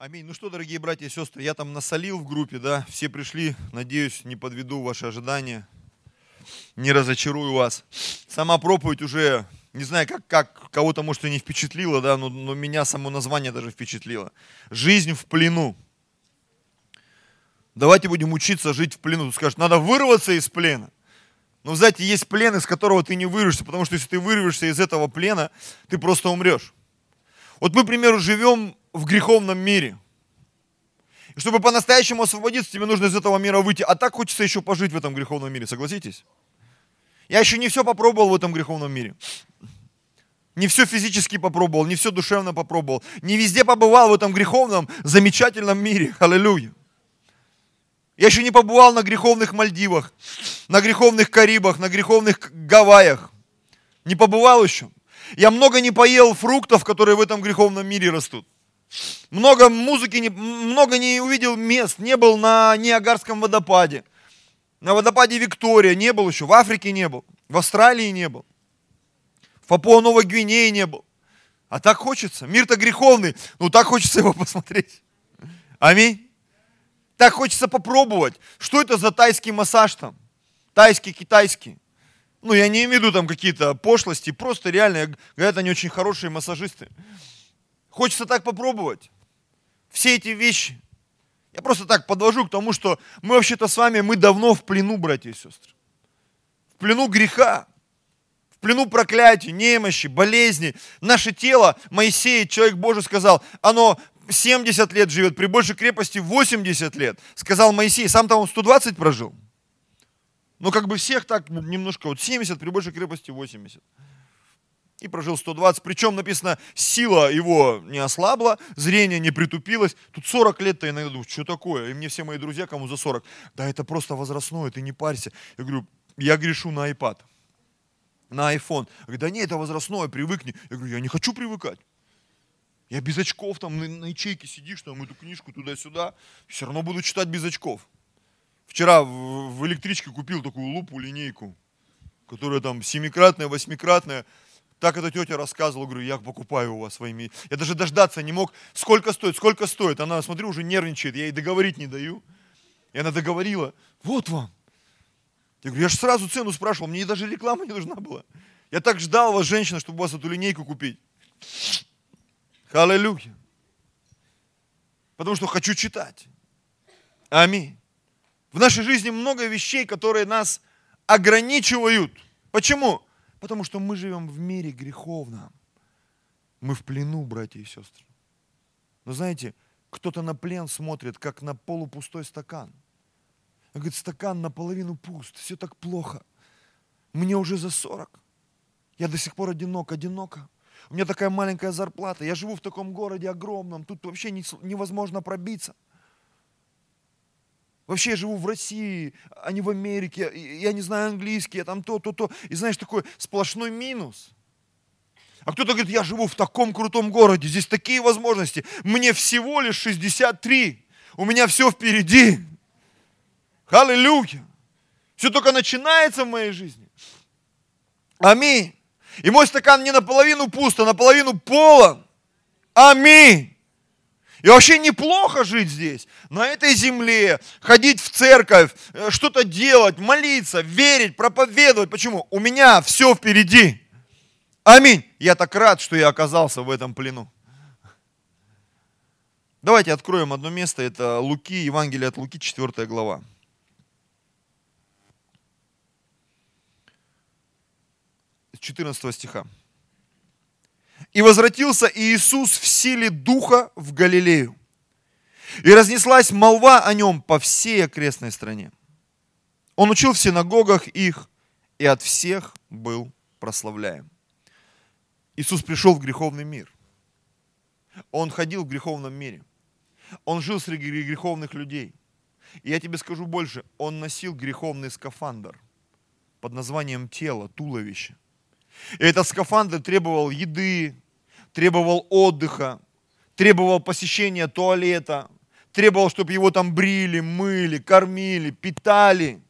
Аминь. Ну что, дорогие братья и сестры, я там насолил в группе, да, все пришли, надеюсь, не подведу ваши ожидания, не разочарую вас. Сама проповедь уже, не знаю, как, как кого-то, может, и не впечатлила, да, но, но меня само название даже впечатлило. Жизнь в плену. Давайте будем учиться жить в плену. Ты скажешь, надо вырваться из плена. Но, знаете, есть плен, из которого ты не вырвешься, потому что если ты вырвешься из этого плена, ты просто умрешь. Вот мы, к примеру, живем в греховном мире. И чтобы по-настоящему освободиться, тебе нужно из этого мира выйти. А так хочется еще пожить в этом греховном мире, согласитесь? Я еще не все попробовал в этом греховном мире. Не все физически попробовал, не все душевно попробовал. Не везде побывал в этом греховном, замечательном мире. Аллилуйя. Я еще не побывал на греховных Мальдивах, на греховных Карибах, на греховных Гавайях. Не побывал еще. Я много не поел фруктов, которые в этом греховном мире растут. Много музыки, не, много не увидел мест, не был на Ниагарском водопаде. На водопаде Виктория не был еще, в Африке не был, в Австралии не был, в Папуа-Новой Гвинее не был. А так хочется. Мир-то греховный, ну так хочется его посмотреть. Аминь. Так хочется попробовать. Что это за тайский массаж там? Тайский, китайский. Ну, я не имею в виду там какие-то пошлости, просто реально, говорят, они очень хорошие массажисты. Хочется так попробовать. Все эти вещи. Я просто так подвожу к тому, что мы вообще-то с вами, мы давно в плену, братья и сестры. В плену греха, в плену проклятия, немощи, болезни. Наше тело, Моисей, человек Божий сказал, оно 70 лет живет, при большей крепости 80 лет. Сказал Моисей, сам-то он 120 прожил. Ну, как бы всех так немножко, вот 70, при большей крепости 80. И прожил 120. Причем написано, сила его не ослабла, зрение не притупилось. Тут 40 лет-то иногда думаю, что такое? И мне все мои друзья, кому за 40, да это просто возрастное, ты не парься. Я говорю, я грешу на iPad, на iPhone. Я говорю, да не, это возрастное, привыкни. Я говорю, я не хочу привыкать. Я без очков там на, на ячейке сидишь, там эту книжку туда-сюда, все равно буду читать без очков. Вчера в, в электричке купил такую лупу, линейку, которая там семикратная, восьмикратная. Так эта тетя рассказывала, говорю, я покупаю у вас своими. Я даже дождаться не мог. Сколько стоит, сколько стоит. Она, смотрю, уже нервничает, я ей договорить не даю. И она договорила, вот вам. Я говорю, я же сразу цену спрашивал, мне даже реклама не нужна была. Я так ждал вас, женщина, чтобы у вас эту линейку купить. Аллилуйя. Потому что хочу читать. Аминь. В нашей жизни много вещей, которые нас ограничивают. Почему? Потому что мы живем в мире греховном. Мы в плену, братья и сестры. Но знаете, кто-то на плен смотрит, как на полупустой стакан. Он говорит, стакан наполовину пуст, все так плохо. Мне уже за 40. Я до сих пор одинок, одиноко. У меня такая маленькая зарплата. Я живу в таком городе огромном. Тут вообще невозможно пробиться. Вообще я живу в России, а не в Америке. Я не знаю английский, я там то, то, то. И знаешь, такой сплошной минус. А кто-то говорит, я живу в таком крутом городе, здесь такие возможности. Мне всего лишь 63. У меня все впереди. Аллилуйя. Все только начинается в моей жизни. Аминь. И мой стакан не наполовину пуст, а наполовину полон. Аминь. И вообще неплохо жить здесь, на этой земле, ходить в церковь, э, что-то делать, молиться, верить, проповедовать. Почему? У меня все впереди. Аминь. Я так рад, что я оказался в этом плену. Давайте откроем одно место. Это Луки, Евангелие от Луки, 4 глава. С 14 стиха. И возвратился Иисус в силе Духа в Галилею. И разнеслась молва о нем по всей окрестной стране. Он учил в синагогах их и от всех был прославляем. Иисус пришел в греховный мир. Он ходил в греховном мире. Он жил среди греховных людей. И я тебе скажу больше, он носил греховный скафандр под названием тело, туловище – и этот скафандр требовал еды, требовал отдыха, требовал посещения туалета, требовал, чтобы его там брили, мыли, кормили, питали.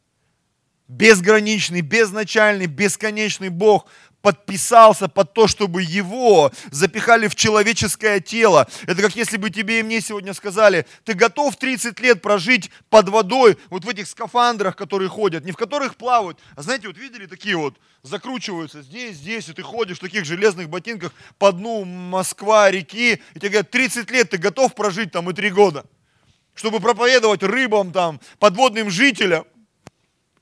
Безграничный, безначальный, бесконечный Бог подписался под то, чтобы его запихали в человеческое тело. Это как если бы тебе и мне сегодня сказали, ты готов 30 лет прожить под водой, вот в этих скафандрах, которые ходят, не в которых плавают, а знаете, вот видели такие вот, закручиваются здесь, здесь, и ты ходишь в таких железных ботинках по дну Москва, реки, и тебе говорят, 30 лет ты готов прожить там и 3 года, чтобы проповедовать рыбам там, подводным жителям.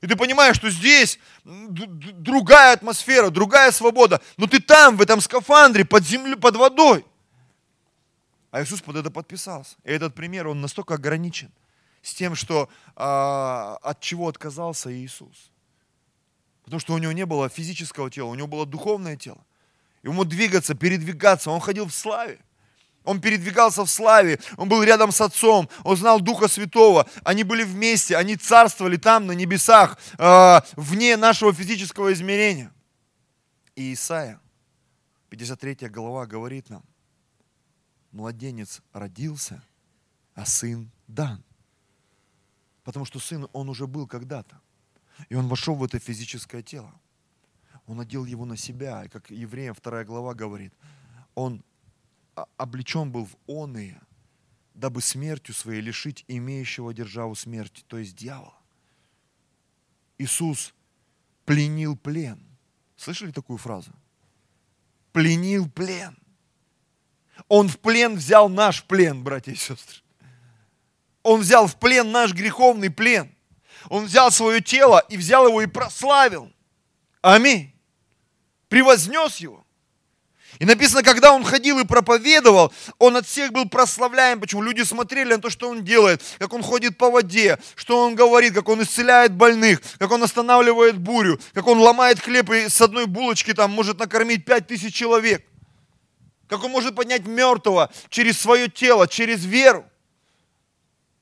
И ты понимаешь, что здесь другая атмосфера, другая свобода. Но ты там, в этом скафандре, под землей, под водой. А Иисус под это подписался. И этот пример, он настолько ограничен с тем, что а, от чего отказался Иисус. Потому что у него не было физического тела, у него было духовное тело. Ему двигаться, передвигаться, он ходил в славе. Он передвигался в славе, он был рядом с Отцом, он знал Духа Святого, они были вместе, они царствовали там, на небесах, э, вне нашего физического измерения. И Исаия, 53 глава, говорит нам, младенец родился, а сын дан. Потому что сын, он уже был когда-то. И он вошел в это физическое тело. Он одел его на себя. И как евреям вторая глава говорит, он облечен был в оные, дабы смертью своей лишить имеющего державу смерти, то есть дьявола. Иисус пленил плен. Слышали такую фразу? Пленил плен. Он в плен взял наш плен, братья и сестры. Он взял в плен наш греховный плен. Он взял свое тело и взял его и прославил. Аминь. Превознес его. И написано, когда он ходил и проповедовал, он от всех был прославляем. Почему? Люди смотрели на то, что он делает, как он ходит по воде, что он говорит, как он исцеляет больных, как он останавливает бурю, как он ломает хлеб и с одной булочки там может накормить пять тысяч человек. Как он может поднять мертвого через свое тело, через веру.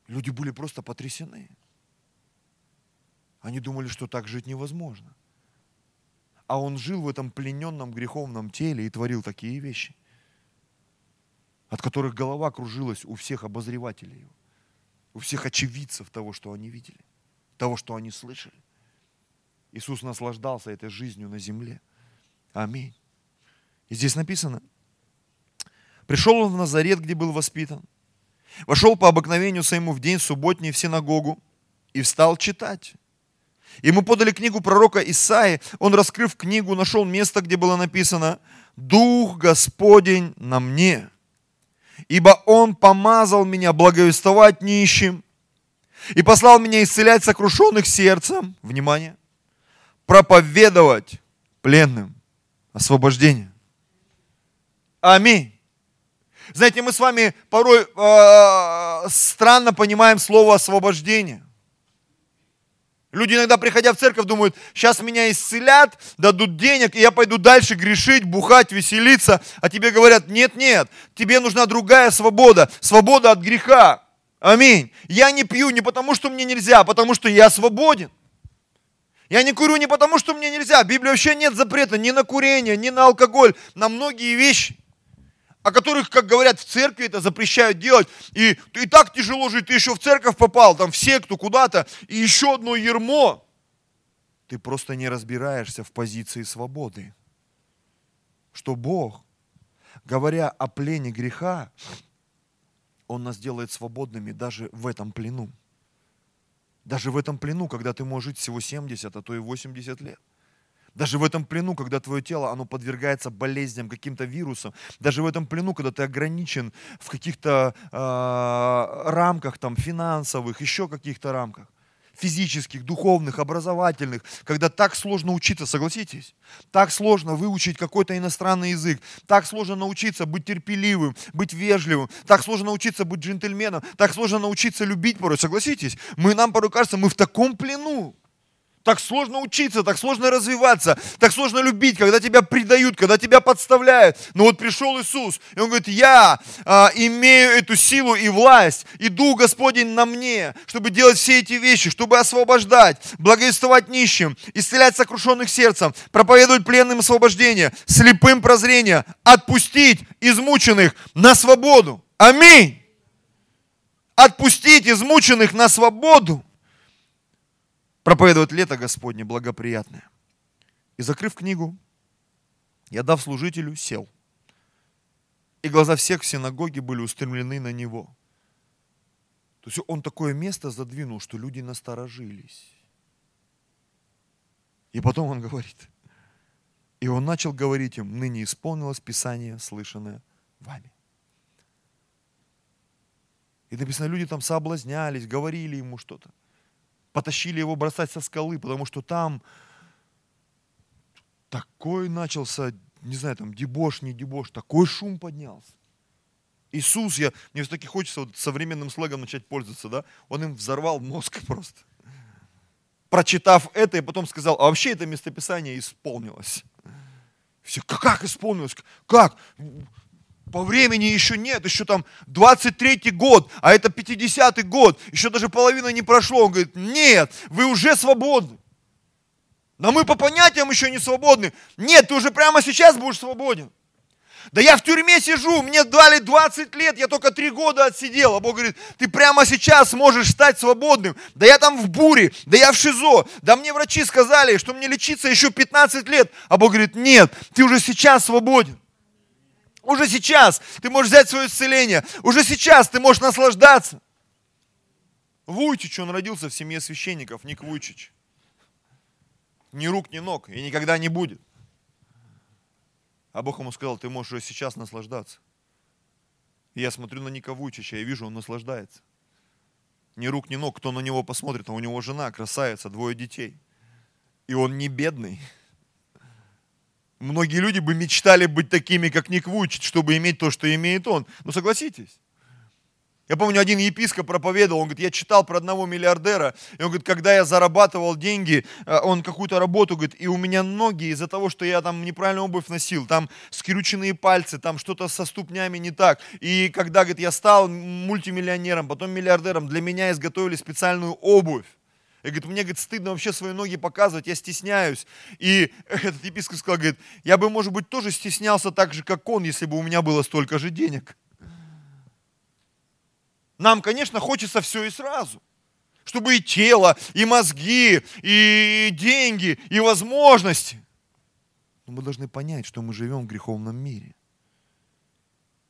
Люди были просто потрясены. Они думали, что так жить невозможно а он жил в этом плененном греховном теле и творил такие вещи, от которых голова кружилась у всех обозревателей, у всех очевидцев того, что они видели, того, что они слышали. Иисус наслаждался этой жизнью на земле. Аминь. И здесь написано, пришел он в Назарет, где был воспитан, вошел по обыкновению своему в день субботний в синагогу и встал читать. Ему подали книгу пророка Исаи. Он, раскрыв книгу, нашел место, где было написано «Дух Господень на мне, ибо Он помазал меня благовествовать нищим и послал меня исцелять сокрушенных сердцем». Внимание! Проповедовать пленным освобождение. Аминь. Знаете, мы с вами порой э, странно понимаем слово освобождение. Люди иногда, приходя в церковь, думают, сейчас меня исцелят, дадут денег, и я пойду дальше грешить, бухать, веселиться. А тебе говорят, нет, нет, тебе нужна другая свобода, свобода от греха. Аминь. Я не пью не потому, что мне нельзя, а потому что я свободен. Я не курю не потому, что мне нельзя. В Библии вообще нет запрета ни на курение, ни на алкоголь, на многие вещи о которых, как говорят, в церкви это запрещают делать. И и так тяжело жить, ты еще в церковь попал, там в секту куда-то, и еще одно ермо. Ты просто не разбираешься в позиции свободы. Что Бог, говоря о плене греха, Он нас делает свободными даже в этом плену. Даже в этом плену, когда ты можешь жить всего 70, а то и 80 лет. Даже в этом плену, когда твое тело, оно подвергается болезням, каким-то вирусам, даже в этом плену, когда ты ограничен в каких-то э, рамках там, финансовых, еще каких-то рамках, физических, духовных, образовательных, когда так сложно учиться, согласитесь? Так сложно выучить какой-то иностранный язык, так сложно научиться быть терпеливым, быть вежливым, так сложно научиться быть джентльменом, так сложно научиться любить порой, согласитесь? Мы, нам порой кажется, мы в таком плену, так сложно учиться, так сложно развиваться, так сложно любить, когда тебя предают, когда тебя подставляют. Но вот пришел Иисус, и Он говорит, я а, имею эту силу и власть, и Дух Господень на мне, чтобы делать все эти вещи, чтобы освобождать, благовествовать нищим, исцелять сокрушенных сердцем, проповедовать пленным освобождение, слепым прозрение, отпустить измученных на свободу. Аминь. Отпустить измученных на свободу проповедовать лето Господне благоприятное. И закрыв книгу, Я, дав служителю, сел. И глаза всех в синагоге были устремлены на него. То есть он такое место задвинул, что люди насторожились. И потом он говорит, и он начал говорить им, ныне исполнилось Писание, слышанное вами. И написано, люди там соблазнялись, говорили ему что-то. Потащили его бросать со скалы, потому что там такой начался, не знаю, там дебош, не дебош, такой шум поднялся. Иисус, я, мне все-таки хочется вот современным слогом начать пользоваться, да, он им взорвал мозг просто. Прочитав это, и потом сказал, а вообще это местописание исполнилось. Все, как исполнилось? Как? По времени еще нет, еще там 23-й год, а это 50-й год, еще даже половина не прошло. Он говорит, нет, вы уже свободны. Но мы по понятиям еще не свободны. Нет, ты уже прямо сейчас будешь свободен. Да я в тюрьме сижу, мне дали 20 лет, я только 3 года отсидел. А Бог говорит, ты прямо сейчас можешь стать свободным. Да я там в буре, да я в ШИЗО. Да мне врачи сказали, что мне лечиться еще 15 лет. А Бог говорит, нет, ты уже сейчас свободен. Уже сейчас ты можешь взять свое исцеление. Уже сейчас ты можешь наслаждаться. Вуйчич, он родился в семье священников, Ник Вуйчич. Ни рук, ни ног, и никогда не будет. А Бог ему сказал, ты можешь уже сейчас наслаждаться. И я смотрю на Ника Вуйчича и вижу, он наслаждается. Ни рук, ни ног, кто на него посмотрит, а у него жена, красавица, двое детей. И он не бедный. Многие люди бы мечтали быть такими, как Ник Вуйчич, чтобы иметь то, что имеет он. Ну согласитесь. Я помню, один епископ проповедовал, он говорит, я читал про одного миллиардера, и он говорит, когда я зарабатывал деньги, э, он какую-то работу, говорит, и у меня ноги из-за того, что я там неправильно обувь носил, там скрюченные пальцы, там что-то со ступнями не так. И когда, говорит, я стал мультимиллионером, потом миллиардером, для меня изготовили специальную обувь. И говорит, мне говорит, стыдно вообще свои ноги показывать, я стесняюсь. И этот епископ сказал, говорит, я бы, может быть, тоже стеснялся так же, как он, если бы у меня было столько же денег. Нам, конечно, хочется все и сразу. Чтобы и тело, и мозги, и деньги, и возможности. Но мы должны понять, что мы живем в греховном мире.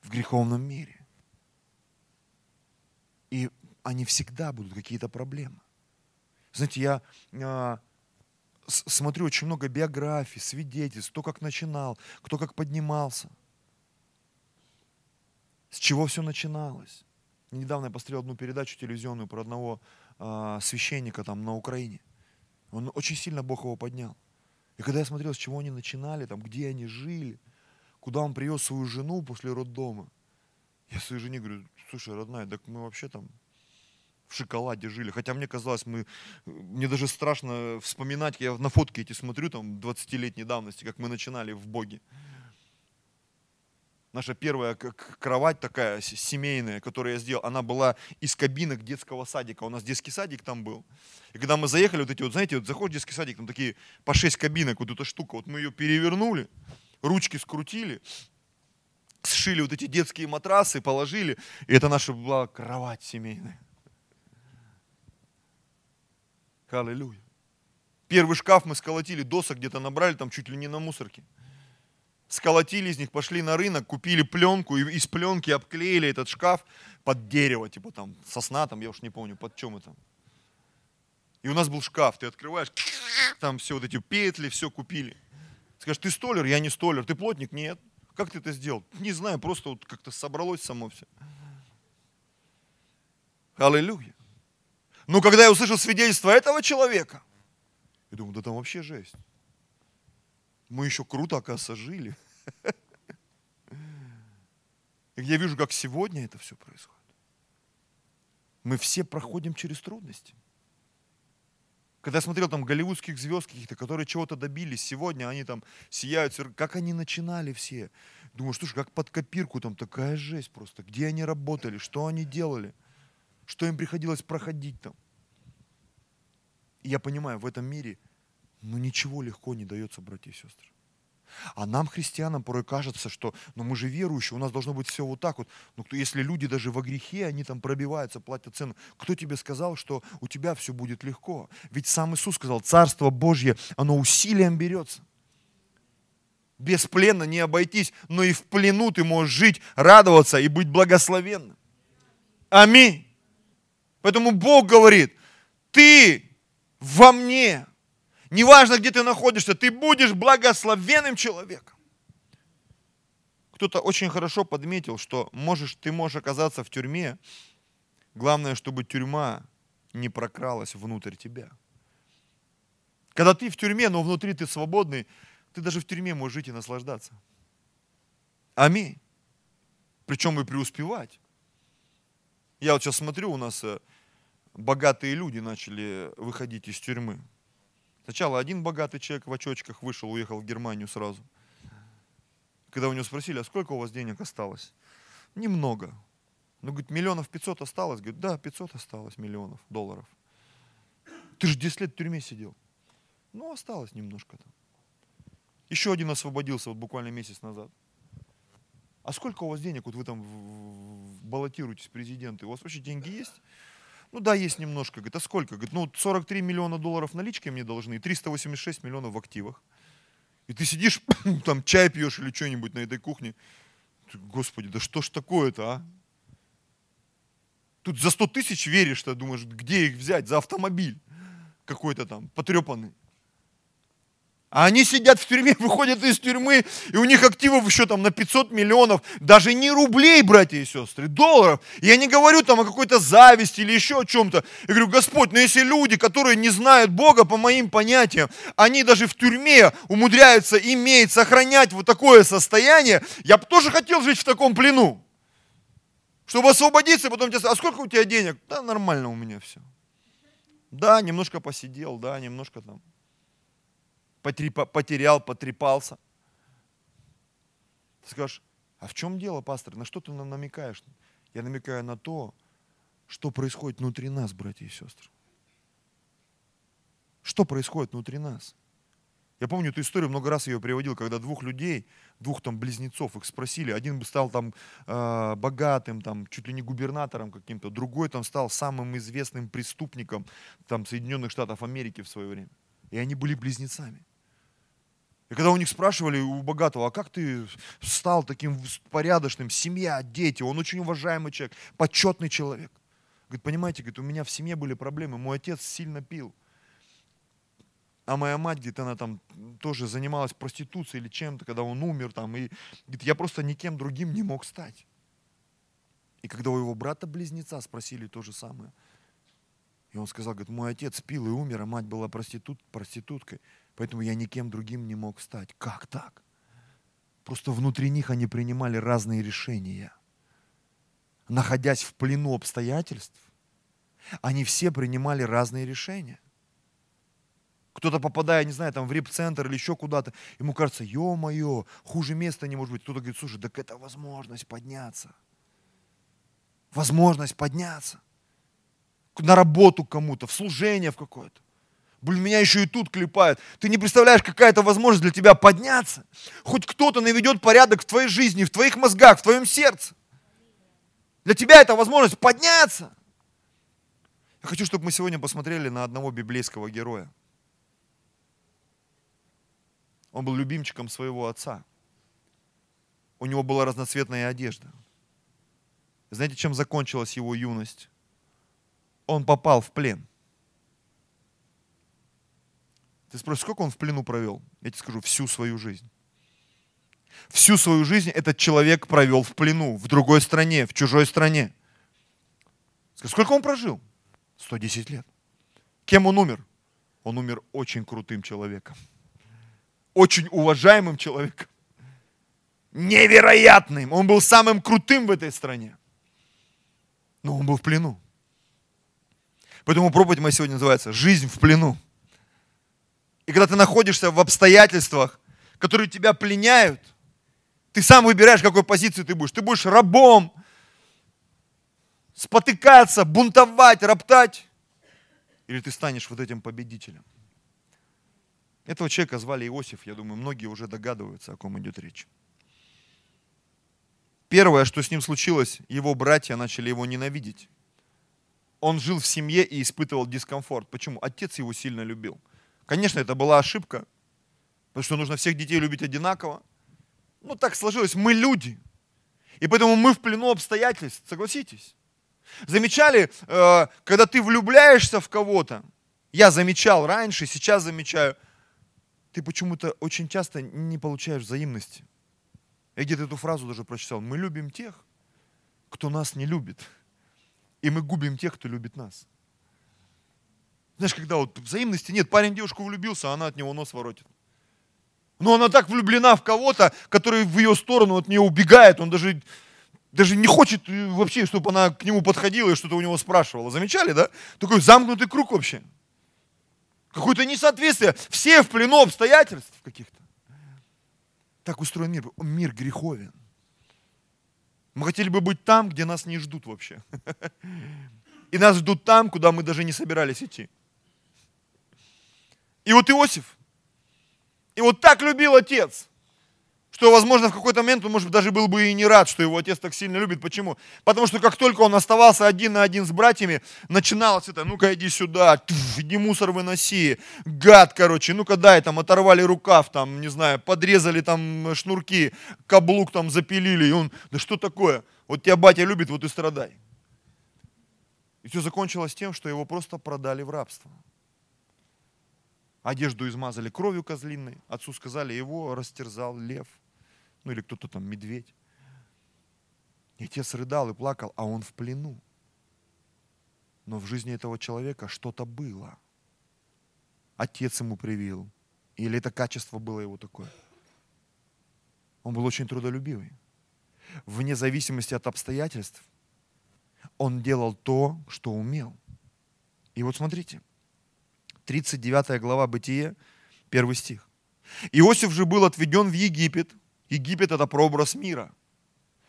В греховном мире. И они всегда будут какие-то проблемы. Знаете, я э, смотрю очень много биографий, свидетельств, кто как начинал, кто как поднимался. С чего все начиналось. Недавно я посмотрел одну передачу телевизионную про одного э, священника там на Украине. Он очень сильно Бог его поднял. И когда я смотрел, с чего они начинали, там, где они жили, куда он привез свою жену после роддома, я своей жене говорю, слушай, родная, так мы вообще там в шоколаде жили. Хотя мне казалось, мы, мне даже страшно вспоминать, я на фотки эти смотрю, там, 20-летней давности, как мы начинали в Боге наша первая кровать такая семейная, которую я сделал, она была из кабинок детского садика. У нас детский садик там был. И когда мы заехали, вот эти вот, знаете, вот заходишь в детский садик, там такие по шесть кабинок, вот эта штука, вот мы ее перевернули, ручки скрутили, сшили вот эти детские матрасы, положили, и это наша была кровать семейная. Аллилуйя. Первый шкаф мы сколотили, досок где-то набрали, там чуть ли не на мусорке сколотили из них, пошли на рынок, купили пленку, и из пленки обклеили этот шкаф под дерево, типа там сосна, там я уж не помню, под чем это. И у нас был шкаф, ты открываешь, там все вот эти петли, все купили. Скажешь, ты столер? Я не столер. Ты плотник? Нет. Как ты это сделал? Не знаю, просто вот как-то собралось само все. Аллилуйя. Но когда я услышал свидетельство этого человека, я думаю, да там вообще жесть. Мы еще круто, оказывается, жили. И я вижу, как сегодня это все происходит. Мы все проходим через трудности. Когда я смотрел там голливудских звезд каких-то, которые чего-то добились, сегодня они там сияют, как они начинали все. Думаю, что ж, как под копирку там такая жесть просто. Где они работали, что они делали, что им приходилось проходить там. И я понимаю, в этом мире ну ничего легко не дается, братья и сестры. А нам, христианам, порой кажется, что ну, мы же верующие, у нас должно быть все вот так вот. Но кто, если люди даже во грехе, они там пробиваются, платят цену. Кто тебе сказал, что у тебя все будет легко? Ведь сам Иисус сказал, Царство Божье, оно усилием берется. Без плена не обойтись, но и в плену ты можешь жить, радоваться и быть благословенным. Аминь. Поэтому Бог говорит, ты во мне. Неважно, где ты находишься, ты будешь благословенным человеком. Кто-то очень хорошо подметил, что можешь, ты можешь оказаться в тюрьме. Главное, чтобы тюрьма не прокралась внутрь тебя. Когда ты в тюрьме, но внутри ты свободный, ты даже в тюрьме можешь жить и наслаждаться. Аминь. Причем и преуспевать. Я вот сейчас смотрю, у нас э, богатые люди начали выходить из тюрьмы. Сначала один богатый человек в очочках вышел, уехал в Германию сразу. Когда у него спросили, а сколько у вас денег осталось? Немного. Ну, говорит, миллионов пятьсот осталось? Говорит, да, пятьсот осталось миллионов долларов. Ты же 10 лет в тюрьме сидел. Ну, осталось немножко там. Еще один освободился вот буквально месяц назад. А сколько у вас денег, вот вы там баллотируетесь президенты, у вас вообще деньги есть? Ну да, есть немножко. Говорит, а сколько? Говорит, ну 43 миллиона долларов наличкой мне должны и 386 миллионов в активах. И ты сидишь, там чай пьешь или что-нибудь на этой кухне. Господи, да что ж такое-то, а? Тут за 100 тысяч веришь, что думаешь, где их взять? За автомобиль какой-то там потрепанный. А они сидят в тюрьме, выходят из тюрьмы, и у них активов еще там на 500 миллионов, даже не рублей, братья и сестры, долларов. Я не говорю там о какой-то зависти или еще о чем-то. Я говорю, Господь, но если люди, которые не знают Бога по моим понятиям, они даже в тюрьме умудряются иметь, сохранять вот такое состояние, я бы тоже хотел жить в таком плену. Чтобы освободиться, потом тебе а сколько у тебя денег? Да, нормально у меня все. Да, немножко посидел, да, немножко там потерял, потрепался. Ты скажешь, а в чем дело, пастор? На что ты нам намекаешь? Я намекаю на то, что происходит внутри нас, братья и сестры. Что происходит внутри нас? Я помню эту историю, много раз ее приводил, когда двух людей, двух там близнецов, их спросили, один бы стал там э, богатым, там чуть ли не губернатором каким-то, другой там стал самым известным преступником там Соединенных Штатов Америки в свое время. И они были близнецами. И когда у них спрашивали, у богатого, а как ты стал таким порядочным, семья, дети, он очень уважаемый человек, почетный человек. Говорит, понимаете, говорит, у меня в семье были проблемы, мой отец сильно пил. А моя мать, где-то она там тоже занималась проституцией или чем-то, когда он умер там, и говорит, я просто никем другим не мог стать. И когда у его брата-близнеца спросили то же самое, и он сказал, говорит, мой отец пил и умер, а мать была проститут, проституткой. Поэтому я никем другим не мог стать. Как так? Просто внутри них они принимали разные решения. Находясь в плену обстоятельств, они все принимали разные решения. Кто-то попадая, не знаю, там в реп-центр или еще куда-то, ему кажется, ё-моё, хуже места не может быть. Кто-то говорит, слушай, так это возможность подняться. Возможность подняться. На работу кому-то, в служение в какое-то. Блин, меня еще и тут клепают. Ты не представляешь, какая это возможность для тебя подняться. Хоть кто-то наведет порядок в твоей жизни, в твоих мозгах, в твоем сердце. Для тебя это возможность подняться. Я хочу, чтобы мы сегодня посмотрели на одного библейского героя. Он был любимчиком своего отца. У него была разноцветная одежда. Знаете, чем закончилась его юность? Он попал в плен – ты спросишь, сколько он в плену провел? Я тебе скажу, всю свою жизнь. Всю свою жизнь этот человек провел в плену, в другой стране, в чужой стране. Сколько он прожил? 110 лет. Кем он умер? Он умер очень крутым человеком. Очень уважаемым человеком. Невероятным. Он был самым крутым в этой стране. Но он был в плену. Поэтому проповедь моя сегодня называется «Жизнь в плену». И когда ты находишься в обстоятельствах, которые тебя пленяют, ты сам выбираешь, какой позиции ты будешь. Ты будешь рабом, спотыкаться, бунтовать, роптать, или ты станешь вот этим победителем. Этого человека звали Иосиф, я думаю, многие уже догадываются, о ком идет речь. Первое, что с ним случилось, его братья начали его ненавидеть. Он жил в семье и испытывал дискомфорт. Почему? Отец его сильно любил – Конечно, это была ошибка. Потому что нужно всех детей любить одинаково. Ну, так сложилось. Мы люди. И поэтому мы в плену обстоятельств, согласитесь. Замечали, э, когда ты влюбляешься в кого-то, я замечал раньше, сейчас замечаю, ты почему-то очень часто не получаешь взаимности. Я где-то эту фразу даже прочитал. Мы любим тех, кто нас не любит. И мы губим тех, кто любит нас. Знаешь, когда вот взаимности нет, парень девушку влюбился, а она от него нос воротит. Но она так влюблена в кого-то, который в ее сторону от нее убегает, он даже, даже не хочет э, вообще, чтобы она к нему подходила и что-то у него спрашивала. Замечали, да? Такой замкнутый круг вообще. Какое-то несоответствие. Все в плену обстоятельств каких-то. Так устроен мир. Мир греховен. Мы хотели бы быть там, где нас не ждут вообще. И нас ждут там, куда мы даже не собирались идти. И вот Иосиф, и вот так любил отец, что, возможно, в какой-то момент он, может, даже был бы и не рад, что его отец так сильно любит. Почему? Потому что как только он оставался один на один с братьями, начиналось это, ну-ка иди сюда, туф, иди мусор выноси, гад, короче, ну-ка дай, там оторвали рукав, там, не знаю, подрезали там шнурки, каблук там запилили, и он, да что такое? Вот тебя батя любит, вот и страдай. И все закончилось тем, что его просто продали в рабство одежду измазали кровью козлиной, отцу сказали, его растерзал лев, ну или кто-то там, медведь. И отец рыдал и плакал, а он в плену. Но в жизни этого человека что-то было. Отец ему привил. Или это качество было его такое. Он был очень трудолюбивый. Вне зависимости от обстоятельств, он делал то, что умел. И вот смотрите – 39 глава Бытие, 1 стих. Иосиф же был отведен в Египет. Египет – это прообраз мира.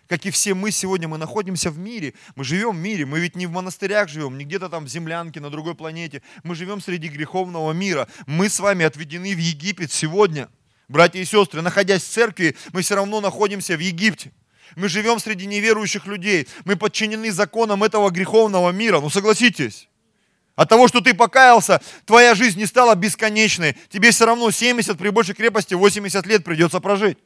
Как и все мы сегодня, мы находимся в мире, мы живем в мире, мы ведь не в монастырях живем, не где-то там в землянке, на другой планете. Мы живем среди греховного мира. Мы с вами отведены в Египет сегодня. Братья и сестры, находясь в церкви, мы все равно находимся в Египте. Мы живем среди неверующих людей. Мы подчинены законам этого греховного мира. Ну согласитесь. От того, что ты покаялся, твоя жизнь не стала бесконечной. Тебе все равно 70, при большей крепости 80 лет придется прожить.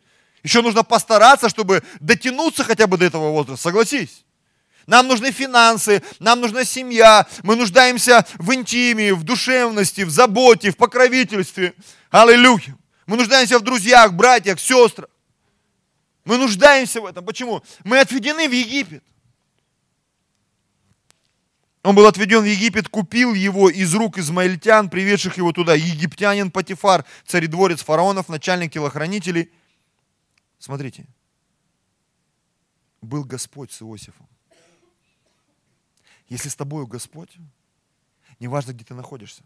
Еще нужно постараться, чтобы дотянуться хотя бы до этого возраста. Согласись. Нам нужны финансы, нам нужна семья, мы нуждаемся в интиме, в душевности, в заботе, в покровительстве. Аллилуйя. Мы нуждаемся в друзьях, братьях, сестрах. Мы нуждаемся в этом. Почему? Мы отведены в Египет. Он был отведен в Египет, купил его из рук измаильтян, приведших его туда. Египтянин Патифар, царедворец фараонов, начальник телохранителей. Смотрите, был Господь с Иосифом. Если с тобою Господь, неважно, где ты находишься,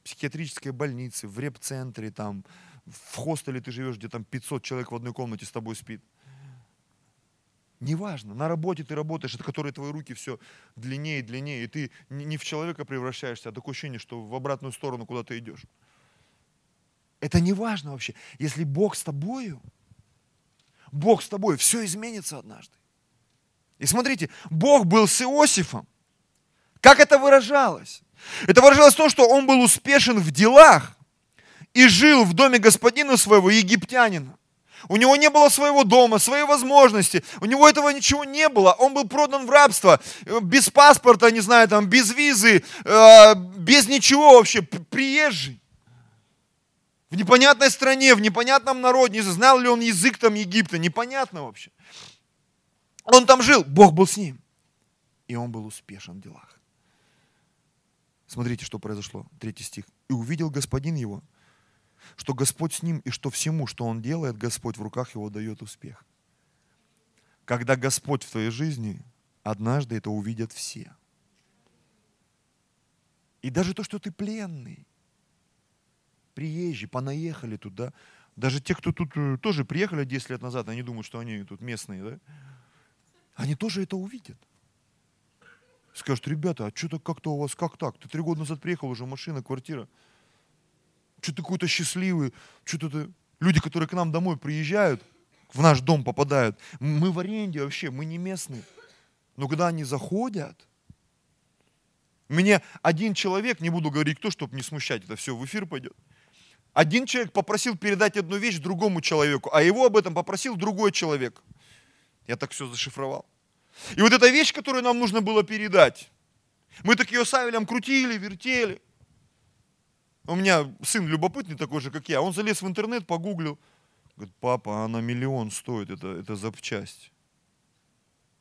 в психиатрической больнице, в реп-центре, там, в хостеле ты живешь, где там 500 человек в одной комнате с тобой спит – Неважно, на работе ты работаешь, это которые твои руки все длиннее и длиннее, и ты не в человека превращаешься, а такое ощущение, что в обратную сторону куда ты идешь. Это не важно вообще. Если Бог с тобою, Бог с тобой, все изменится однажды. И смотрите, Бог был с Иосифом. Как это выражалось? Это выражалось в том, что он был успешен в делах и жил в доме господина своего, египтянина. У него не было своего дома, своей возможности. У него этого ничего не было. Он был продан в рабство. Э, без паспорта, не знаю, там, без визы, э, без ничего вообще. Приезжий. В непонятной стране, в непонятном народе. Не знал ли он язык там Египта. Непонятно вообще. Он там жил. Бог был с ним. И он был успешен в делах. Смотрите, что произошло. Третий стих. «И увидел господин его, что Господь с ним и что всему, что он делает, Господь в руках его дает успех. Когда Господь в твоей жизни, однажды это увидят все. И даже то, что ты пленный, приезжий, понаехали туда, даже те, кто тут э, тоже приехали 10 лет назад, они думают, что они тут местные, да? Они тоже это увидят. Скажут, ребята, а что-то как-то у вас, как так? Ты три года назад приехал, уже машина, квартира что-то какой-то счастливый, что-то люди, которые к нам домой приезжают, в наш дом попадают, мы в аренде вообще, мы не местные. Но когда они заходят, мне один человек, не буду говорить кто, чтобы не смущать, это все в эфир пойдет, Один человек попросил передать одну вещь другому человеку, а его об этом попросил другой человек. Я так все зашифровал. И вот эта вещь, которую нам нужно было передать, мы так ее Савелем крутили, вертели. У меня сын любопытный такой же, как я. Он залез в интернет, погуглил. Говорит, папа, она миллион стоит, это, это запчасть.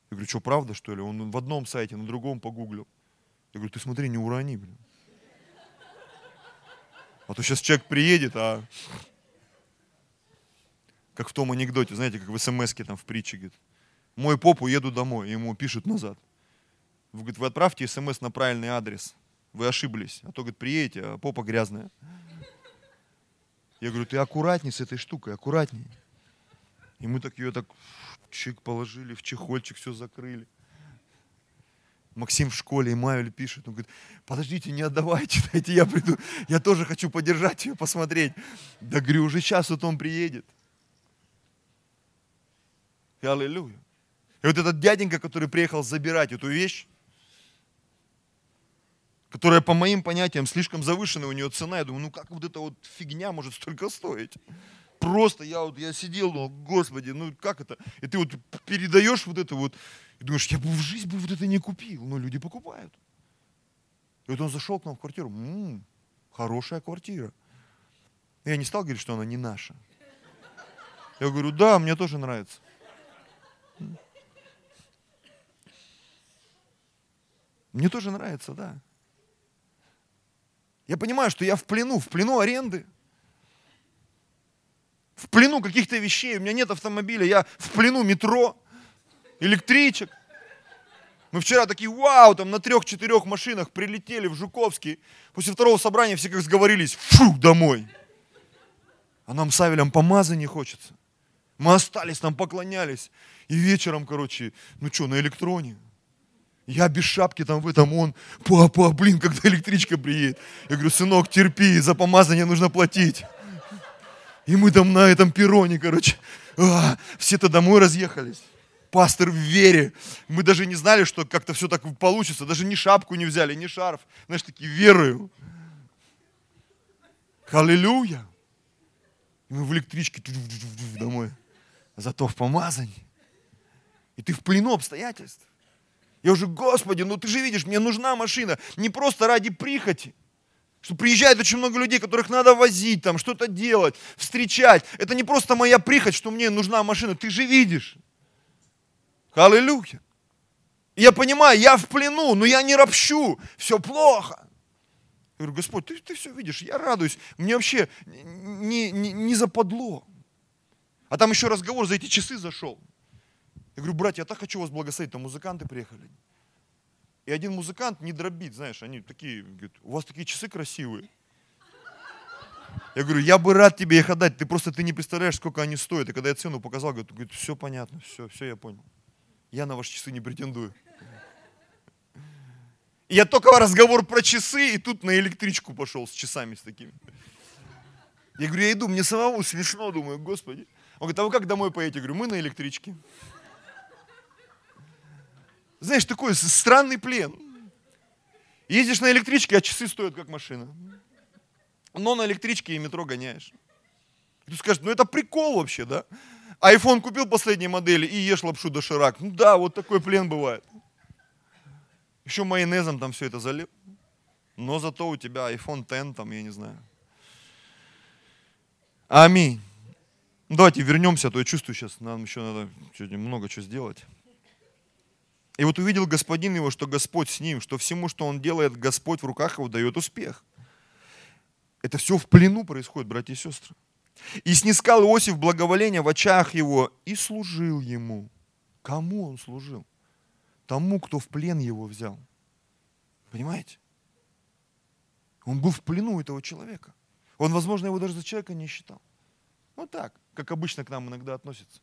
Я говорю, что, правда, что ли? Он в одном сайте, на другом погуглил. Я говорю, ты смотри, не урони, блин. А то сейчас человек приедет, а как в том анекдоте, знаете, как в смс там в притче, говорит, мой поп уеду домой, ему пишут назад. Вы, говорит, вы отправьте смс на правильный адрес. Вы ошиблись. А то, говорит, приедете, а попа грязная. Я говорю, ты аккуратней с этой штукой, аккуратней. И мы так ее так чик положили, в чехольчик все закрыли. Максим в школе, и Мавель пишет, он говорит, подождите, не отдавайте, дайте я приду, я тоже хочу подержать ее, посмотреть. Да говорю, уже сейчас вот он приедет. Аллилуйя. И вот этот дяденька, который приехал забирать эту вещь, которая по моим понятиям слишком завышенная у нее цена, я думаю, ну как вот эта вот фигня может столько стоить? Просто я вот, я сидел, думал, господи, ну как это? И ты вот передаешь вот это вот, и думаешь, я бы в жизнь бы вот это не купил, но люди покупают. И вот он зашел к нам в квартиру, м-м, хорошая квартира. И я не стал говорить, что она не наша. Я говорю, да, мне тоже нравится. Мне тоже нравится, да. Я понимаю, что я в плену, в плену аренды. В плену каких-то вещей. У меня нет автомобиля, я в плену метро, электричек. Мы вчера такие, вау, там на трех-четырех машинах прилетели в Жуковский. После второго собрания все как сговорились, фу, домой. А нам с Авелем помазать хочется. Мы остались, там поклонялись. И вечером, короче, ну что, на электроне. Я без шапки там в этом, он, папа, блин, когда электричка приедет. Я говорю, сынок, терпи, за помазание нужно платить. И мы там на этом перроне, короче, а, все-то домой разъехались. Пастор в вере. Мы даже не знали, что как-то все так получится. Даже ни шапку не взяли, ни шарф. Знаешь, такие верою. Аллилуйя. И мы в электричке домой. Зато в помазании. И ты в плену обстоятельств. Я уже, Господи, ну ты же видишь, мне нужна машина. Не просто ради прихоти. Что приезжает очень много людей, которых надо возить, там, что-то делать, встречать. Это не просто моя прихоть, что мне нужна машина. Ты же видишь. Аллилуйя. Я понимаю, я в плену, но я не ропщу. Все плохо. Я говорю, Господь, ты, ты все видишь, я радуюсь. Мне вообще не, не, не западло. А там еще разговор за эти часы зашел. Я говорю, братья, я так хочу вас благословить, там музыканты приехали. И один музыкант не дробит, знаешь, они такие, говорят, у вас такие часы красивые. Я говорю, я бы рад тебе их отдать, ты просто ты не представляешь, сколько они стоят. И когда я цену показал, говорит, говорит все понятно, все, все, я понял. Я на ваши часы не претендую. И я только разговор про часы, и тут на электричку пошел с часами с такими. Я говорю, я иду, мне самому смешно, думаю, господи. Он говорит, а вы как домой поедете? Я говорю, мы на электричке. Знаешь, такой странный плен. Ездишь на электричке, а часы стоят как машина. Но на электричке и метро гоняешь. И ты скажешь, ну это прикол вообще, да? Айфон купил последней модели и ешь лапшу доширак. Ну да, вот такой плен бывает. Еще майонезом там все это залил. Но зато у тебя iPhone X, там, я не знаю. Аминь. Давайте вернемся, а то я чувствую сейчас, нам еще надо много чего сделать. И вот увидел господин его, что Господь с ним, что всему, что он делает, Господь в руках его дает успех. Это все в плену происходит, братья и сестры. И снискал Иосиф благоволение в очах его и служил ему. Кому он служил? Тому, кто в плен его взял. Понимаете? Он был в плену этого человека. Он, возможно, его даже за человека не считал. Вот так, как обычно к нам иногда относятся.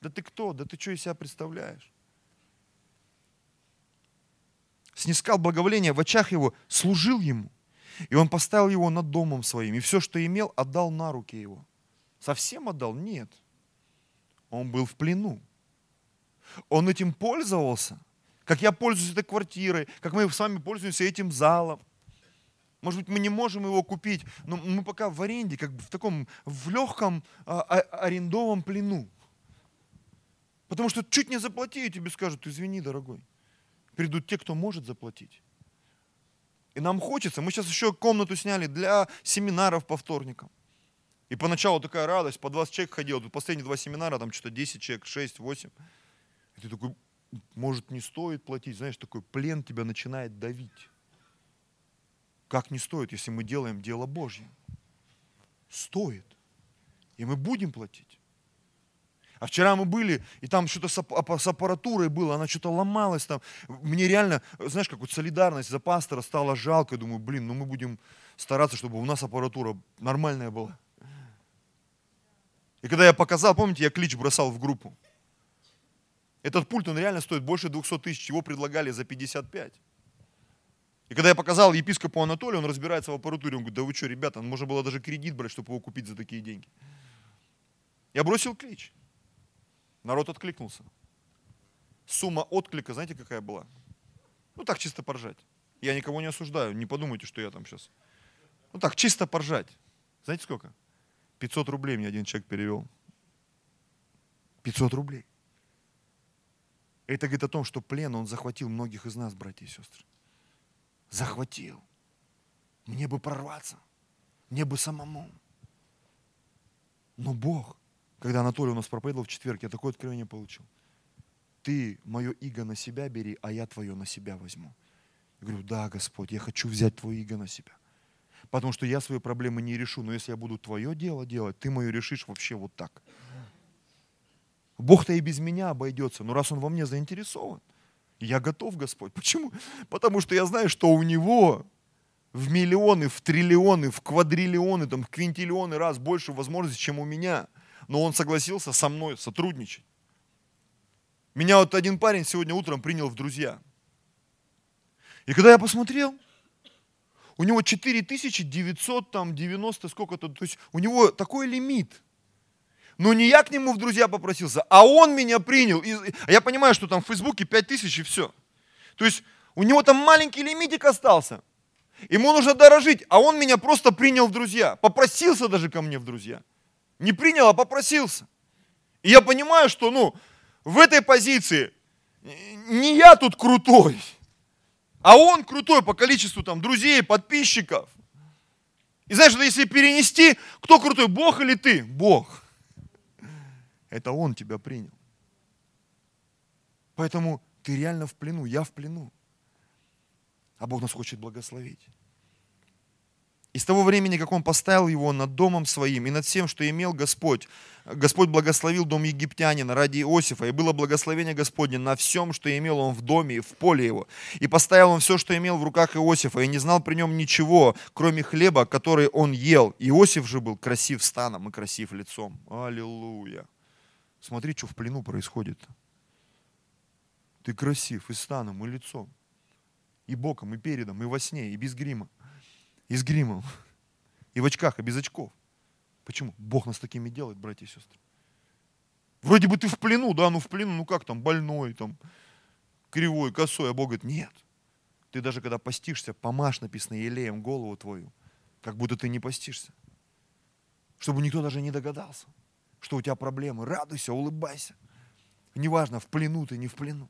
Да ты кто? Да ты что из себя представляешь? Снискал благоволение в очах его, служил ему. И он поставил его над домом своим. И все, что имел, отдал на руки его. Совсем отдал? Нет. Он был в плену. Он этим пользовался. Как я пользуюсь этой квартирой, как мы с вами пользуемся этим залом. Может быть, мы не можем его купить, но мы пока в аренде, как бы в таком, в легком а, а, арендовом плену. Потому что чуть не заплати, и тебе скажут, извини, дорогой. Придут те, кто может заплатить. И нам хочется, мы сейчас еще комнату сняли для семинаров по вторникам. И поначалу такая радость, по 20 человек ходил, тут последние два семинара, там что-то 10 человек, 6, 8. И ты такой, может, не стоит платить, знаешь, такой плен тебя начинает давить. Как не стоит, если мы делаем дело Божье? Стоит. И мы будем платить. А вчера мы были, и там что-то с аппаратурой было, она что-то ломалась там. Мне реально, знаешь, как вот солидарность за пастора стала жалко. Думаю, блин, ну мы будем стараться, чтобы у нас аппаратура нормальная была. И когда я показал, помните, я клич бросал в группу. Этот пульт, он реально стоит больше 200 тысяч, его предлагали за 55. И когда я показал епископу Анатолию, он разбирается в аппаратуре, он говорит, да вы что, ребята, можно было даже кредит брать, чтобы его купить за такие деньги. Я бросил клич. Народ откликнулся. Сумма отклика, знаете, какая была? Ну так, чисто поржать. Я никого не осуждаю, не подумайте, что я там сейчас. Ну так, чисто поржать. Знаете сколько? 500 рублей мне один человек перевел. 500 рублей. Это говорит о том, что плен, он захватил многих из нас, братья и сестры захватил. Мне бы прорваться, мне бы самому. Но Бог, когда Анатолий у нас проповедовал в четверг, я такое откровение получил. Ты мое иго на себя бери, а я твое на себя возьму. Я говорю, да, Господь, я хочу взять твое иго на себя. Потому что я свои проблемы не решу, но если я буду твое дело делать, ты мое решишь вообще вот так. Бог-то и без меня обойдется, но раз Он во мне заинтересован – я готов, Господь. Почему? Потому что я знаю, что у Него в миллионы, в триллионы, в квадриллионы, там, в квинтиллионы раз больше возможностей, чем у меня. Но Он согласился со мной сотрудничать. Меня вот один парень сегодня утром принял в друзья. И когда я посмотрел, у него 4990, сколько-то, то есть у него такой лимит – но не я к нему в друзья попросился, а он меня принял. И, я понимаю, что там в Фейсбуке 5000 и все. То есть у него там маленький лимитик остался. Ему нужно дорожить, а он меня просто принял в друзья. Попросился даже ко мне в друзья. Не принял, а попросился. И я понимаю, что ну, в этой позиции не я тут крутой, а он крутой по количеству там друзей, подписчиков. И знаешь, если перенести, кто крутой, Бог или ты? Бог. Это Он тебя принял. Поэтому ты реально в плену, я в плену. А Бог нас хочет благословить. И с того времени, как он поставил его над домом своим и над всем, что имел Господь, Господь благословил дом египтянина ради Иосифа, и было благословение Господне на всем, что имел он в доме и в поле его. И поставил он все, что имел в руках Иосифа, и не знал при нем ничего, кроме хлеба, который он ел. Иосиф же был красив станом и красив лицом. Аллилуйя. Смотри, что в плену происходит. Ты красив и станом, и лицом, и боком, и передом, и во сне, и без грима, и с гримом, и в очках, и без очков. Почему? Бог нас такими делает, братья и сестры. Вроде бы ты в плену, да, ну в плену, ну как там, больной, там, кривой, косой, а Бог говорит, нет. Ты даже когда постишься, помажь, написано, елеем голову твою, как будто ты не постишься. Чтобы никто даже не догадался что у тебя проблемы. Радуйся, улыбайся. Неважно, в плену ты, не в плену.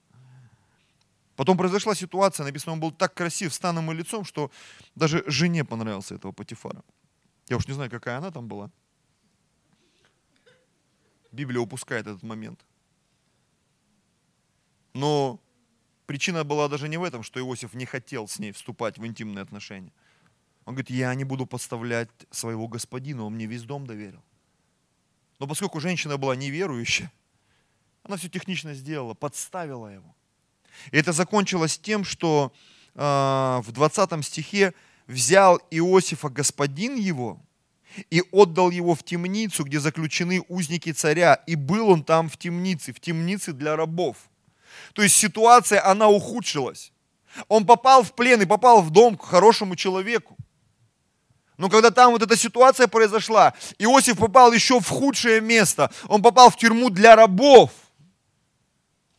Потом произошла ситуация, написано, он был так красив станом и лицом, что даже жене понравился этого Патифара. Я уж не знаю, какая она там была. Библия упускает этот момент. Но причина была даже не в этом, что Иосиф не хотел с ней вступать в интимные отношения. Он говорит, я не буду подставлять своего господина, он мне весь дом доверил. Но поскольку женщина была неверующая, она все технично сделала, подставила его. И это закончилось тем, что э, в 20 стихе взял Иосифа господин его и отдал его в темницу, где заключены узники царя. И был он там в темнице, в темнице для рабов. То есть ситуация, она ухудшилась. Он попал в плен и попал в дом к хорошему человеку. Но когда там вот эта ситуация произошла, Иосиф попал еще в худшее место. Он попал в тюрьму для рабов.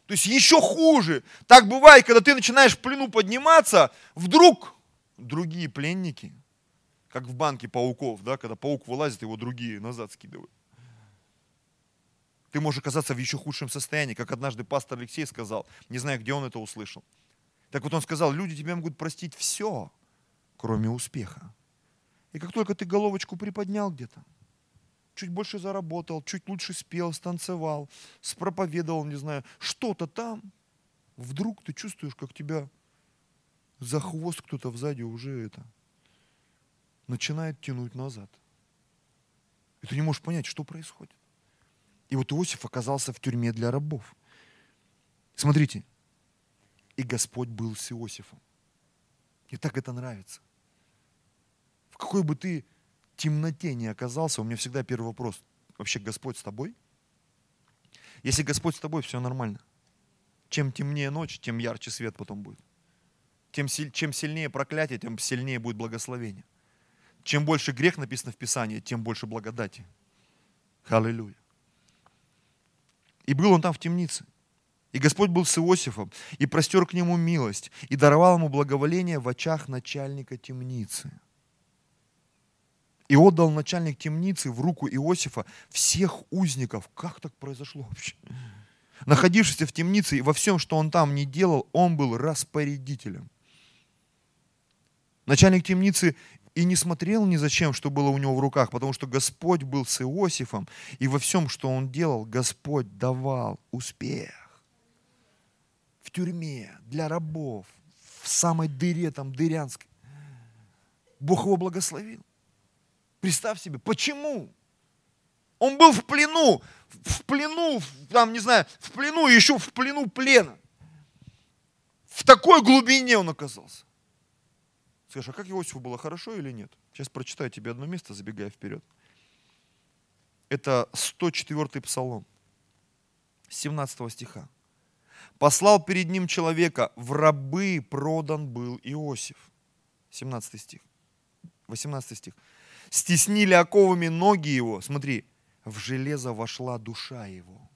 То есть еще хуже. Так бывает, когда ты начинаешь в плену подниматься, вдруг другие пленники, как в банке пауков, да, когда паук вылазит, его другие назад скидывают. Ты можешь оказаться в еще худшем состоянии, как однажды пастор Алексей сказал, не знаю, где он это услышал. Так вот он сказал, люди тебе могут простить все, кроме успеха. И как только ты головочку приподнял где-то, чуть больше заработал, чуть лучше спел, станцевал, спроповедовал, не знаю, что-то там, вдруг ты чувствуешь, как тебя за хвост кто-то сзади уже это начинает тянуть назад. И ты не можешь понять, что происходит. И вот Иосиф оказался в тюрьме для рабов. Смотрите, и Господь был с Иосифом. Мне так это нравится. В какой бы ты темноте не оказался, у меня всегда первый вопрос. Вообще Господь с тобой? Если Господь с тобой, все нормально. Чем темнее ночь, тем ярче свет потом будет. Тем, чем сильнее проклятие, тем сильнее будет благословение. Чем больше грех написано в Писании, тем больше благодати. Аллилуйя. И был он там в темнице. И Господь был с Иосифом, и простер к нему милость, и даровал ему благоволение в очах начальника темницы. И отдал начальник темницы в руку Иосифа всех узников. Как так произошло вообще? Находившийся в темнице и во всем, что он там не делал, он был распорядителем. Начальник темницы и не смотрел ни зачем, что было у него в руках, потому что Господь был с Иосифом, и во всем, что он делал, Господь давал успех. В тюрьме, для рабов, в самой дыре там дырянской. Бог его благословил. Представь себе, почему? Он был в плену, в плену, там, не знаю, в плену, еще в плену плена. В такой глубине он оказался. Скажешь, а как Иосифу было хорошо или нет? Сейчас прочитаю тебе одно место, забегая вперед. Это 104-й псалом, 17 стиха. «Послал перед ним человека, в рабы продан был Иосиф». 17 стих. 18 стих. «Стеснили оковами ноги его». Смотри, в железо вошла душа его.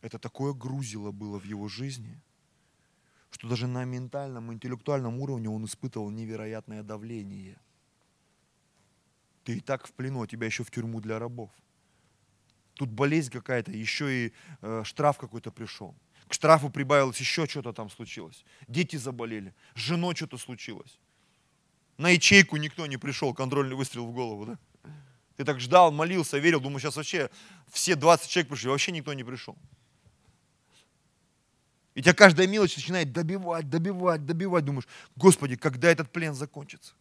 Это такое грузило было в его жизни – что даже на ментальном, интеллектуальном уровне он испытывал невероятное давление. Ты и так в плену, а тебя еще в тюрьму для рабов. Тут болезнь какая-то, еще и э, штраф какой-то пришел. К штрафу прибавилось еще что-то там случилось. Дети заболели, с женой что-то случилось. На ячейку никто не пришел, контрольный выстрел в голову, да? Ты так ждал, молился, верил, думаю, сейчас вообще все 20 человек пришли, вообще никто не пришел. И тебя каждая мелочь начинает добивать, добивать, добивать. Думаешь, Господи, когда этот плен закончится?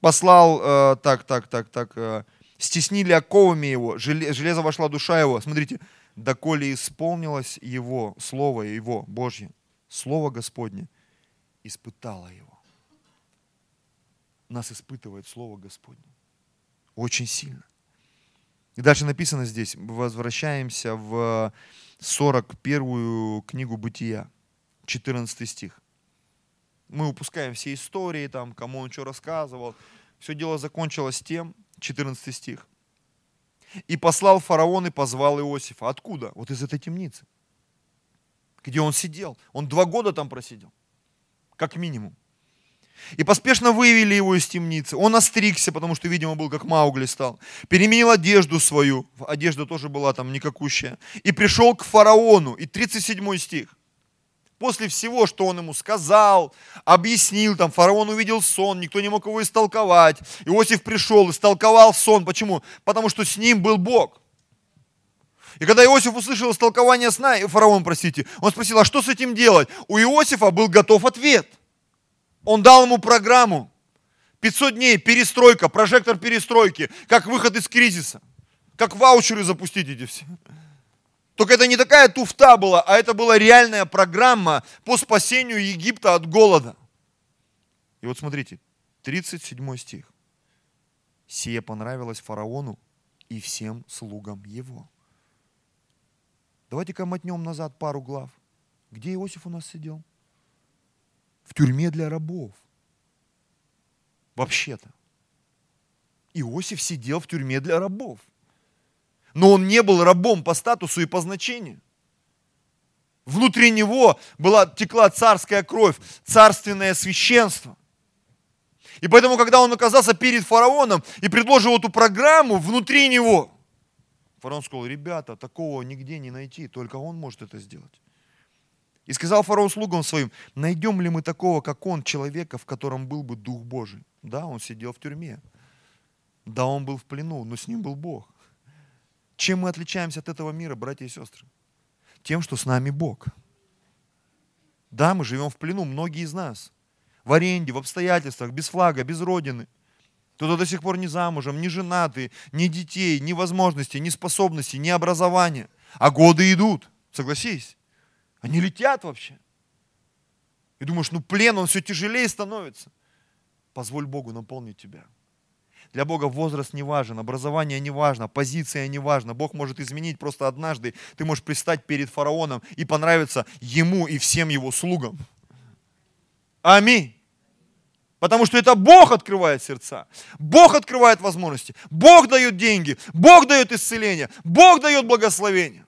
Послал, э, так, так, так, так, э, стеснили оковами его, железо вошла душа его. Смотрите, доколе исполнилось его, слово его, Божье, слово Господне, испытало его. Нас испытывает слово Господне. Очень сильно. И дальше написано здесь, возвращаемся в 41 книгу Бытия, 14 стих. Мы упускаем все истории, там, кому он что рассказывал. Все дело закончилось тем, 14 стих. И послал фараон и позвал Иосифа. Откуда? Вот из этой темницы. Где он сидел. Он два года там просидел. Как минимум. И поспешно вывели его из темницы. Он остригся, потому что, видимо, был как Маугли стал. Переменил одежду свою. Одежда тоже была там никакущая. И пришел к фараону. И 37 стих. После всего, что он ему сказал, объяснил, там фараон увидел сон, никто не мог его истолковать. Иосиф пришел, истолковал сон. Почему? Потому что с ним был Бог. И когда Иосиф услышал истолкование сна, фараон, простите, он спросил, а что с этим делать? У Иосифа был готов ответ – он дал ему программу. 500 дней, перестройка, прожектор перестройки, как выход из кризиса. Как ваучеры запустить эти все. Только это не такая туфта была, а это была реальная программа по спасению Египта от голода. И вот смотрите, 37 стих. Сие понравилось фараону и всем слугам его. Давайте-ка мотнем назад пару глав. Где Иосиф у нас сидел? В тюрьме для рабов. Вообще-то. Иосиф сидел в тюрьме для рабов. Но он не был рабом по статусу и по значению. Внутри него была, текла царская кровь, царственное священство. И поэтому, когда он оказался перед фараоном и предложил эту программу внутри него, фараон сказал, ребята, такого нигде не найти, только он может это сделать. И сказал фараон слугам своим, найдем ли мы такого, как он, человека, в котором был бы Дух Божий? Да, он сидел в тюрьме. Да, он был в плену, но с ним был Бог. Чем мы отличаемся от этого мира, братья и сестры? Тем, что с нами Бог. Да, мы живем в плену, многие из нас. В аренде, в обстоятельствах, без флага, без родины. Кто-то до сих пор не замужем, не женатый, ни детей, ни возможностей, ни способностей, ни образования. А годы идут, согласись. Они летят вообще. И думаешь, ну плен, он все тяжелее становится. Позволь Богу наполнить тебя. Для Бога возраст не важен, образование не важно, позиция не важна. Бог может изменить просто однажды. Ты можешь пристать перед фараоном и понравиться ему и всем его слугам. Аминь. Потому что это Бог открывает сердца. Бог открывает возможности. Бог дает деньги. Бог дает исцеление. Бог дает благословение.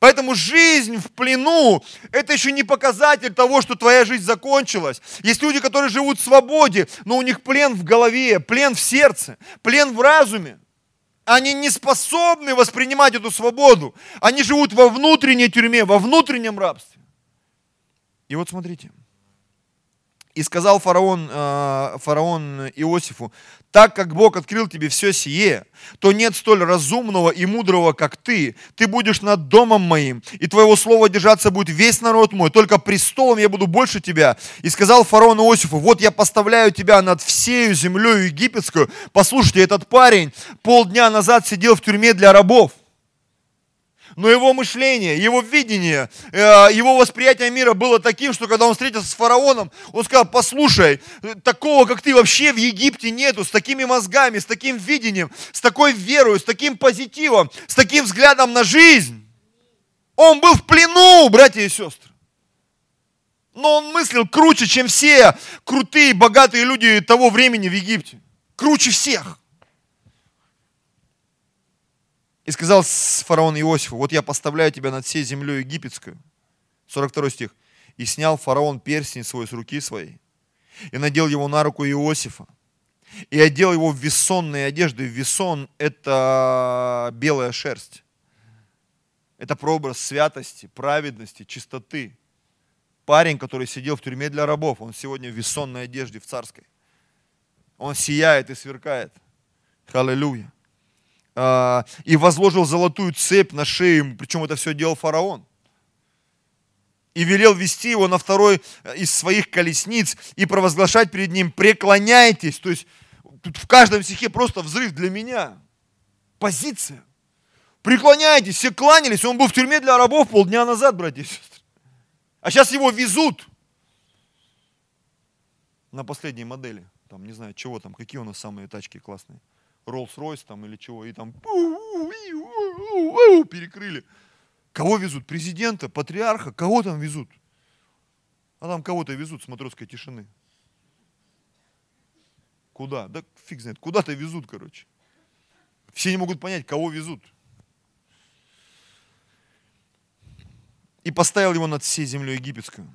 Поэтому жизнь в плену – это еще не показатель того, что твоя жизнь закончилась. Есть люди, которые живут в свободе, но у них плен в голове, плен в сердце, плен в разуме. Они не способны воспринимать эту свободу. Они живут во внутренней тюрьме, во внутреннем рабстве. И вот смотрите – и сказал фараон, э, фараон Иосифу, так как Бог открыл тебе все сие, то нет столь разумного и мудрого, как ты. Ты будешь над домом моим, и твоего слова держаться будет весь народ мой, только престолом я буду больше тебя. И сказал фараон Иосифу, вот я поставляю тебя над всею землей египетскую. Послушайте, этот парень полдня назад сидел в тюрьме для рабов но его мышление, его видение, э, его восприятие мира было таким, что когда он встретился с фараоном, он сказал, послушай, такого, как ты, вообще в Египте нету, с такими мозгами, с таким видением, с такой верой, с таким позитивом, с таким взглядом на жизнь. Он был в плену, братья и сестры. Но он мыслил круче, чем все крутые, богатые люди того времени в Египте. Круче всех. И сказал фараон Иосифу, вот я поставляю тебя над всей землей египетскую. 42 стих. И снял фараон перстень свой с руки своей, и надел его на руку Иосифа, и одел его в весонные одежды. Весон – это белая шерсть. Это прообраз святости, праведности, чистоты. Парень, который сидел в тюрьме для рабов, он сегодня в весонной одежде, в царской. Он сияет и сверкает. Аллилуйя. А, и возложил золотую цепь на шею, причем это все делал фараон. И велел вести его на второй э, из своих колесниц и провозглашать перед ним, преклоняйтесь. То есть тут в каждом стихе просто взрыв для меня. Позиция. Преклоняйтесь, все кланялись. Он был в тюрьме для рабов полдня назад, братья и сестры. А сейчас его везут на последней модели. Там, не знаю, чего там, какие у нас самые тачки классные. Rolls-Royce там или чего, и там перекрыли. Кого везут? Президента, патриарха? Кого там везут? А там кого-то везут с матросской тишины. Куда? Да фиг знает. Куда-то везут, короче. Все не могут понять, кого везут. И поставил его над всей землей египетскую.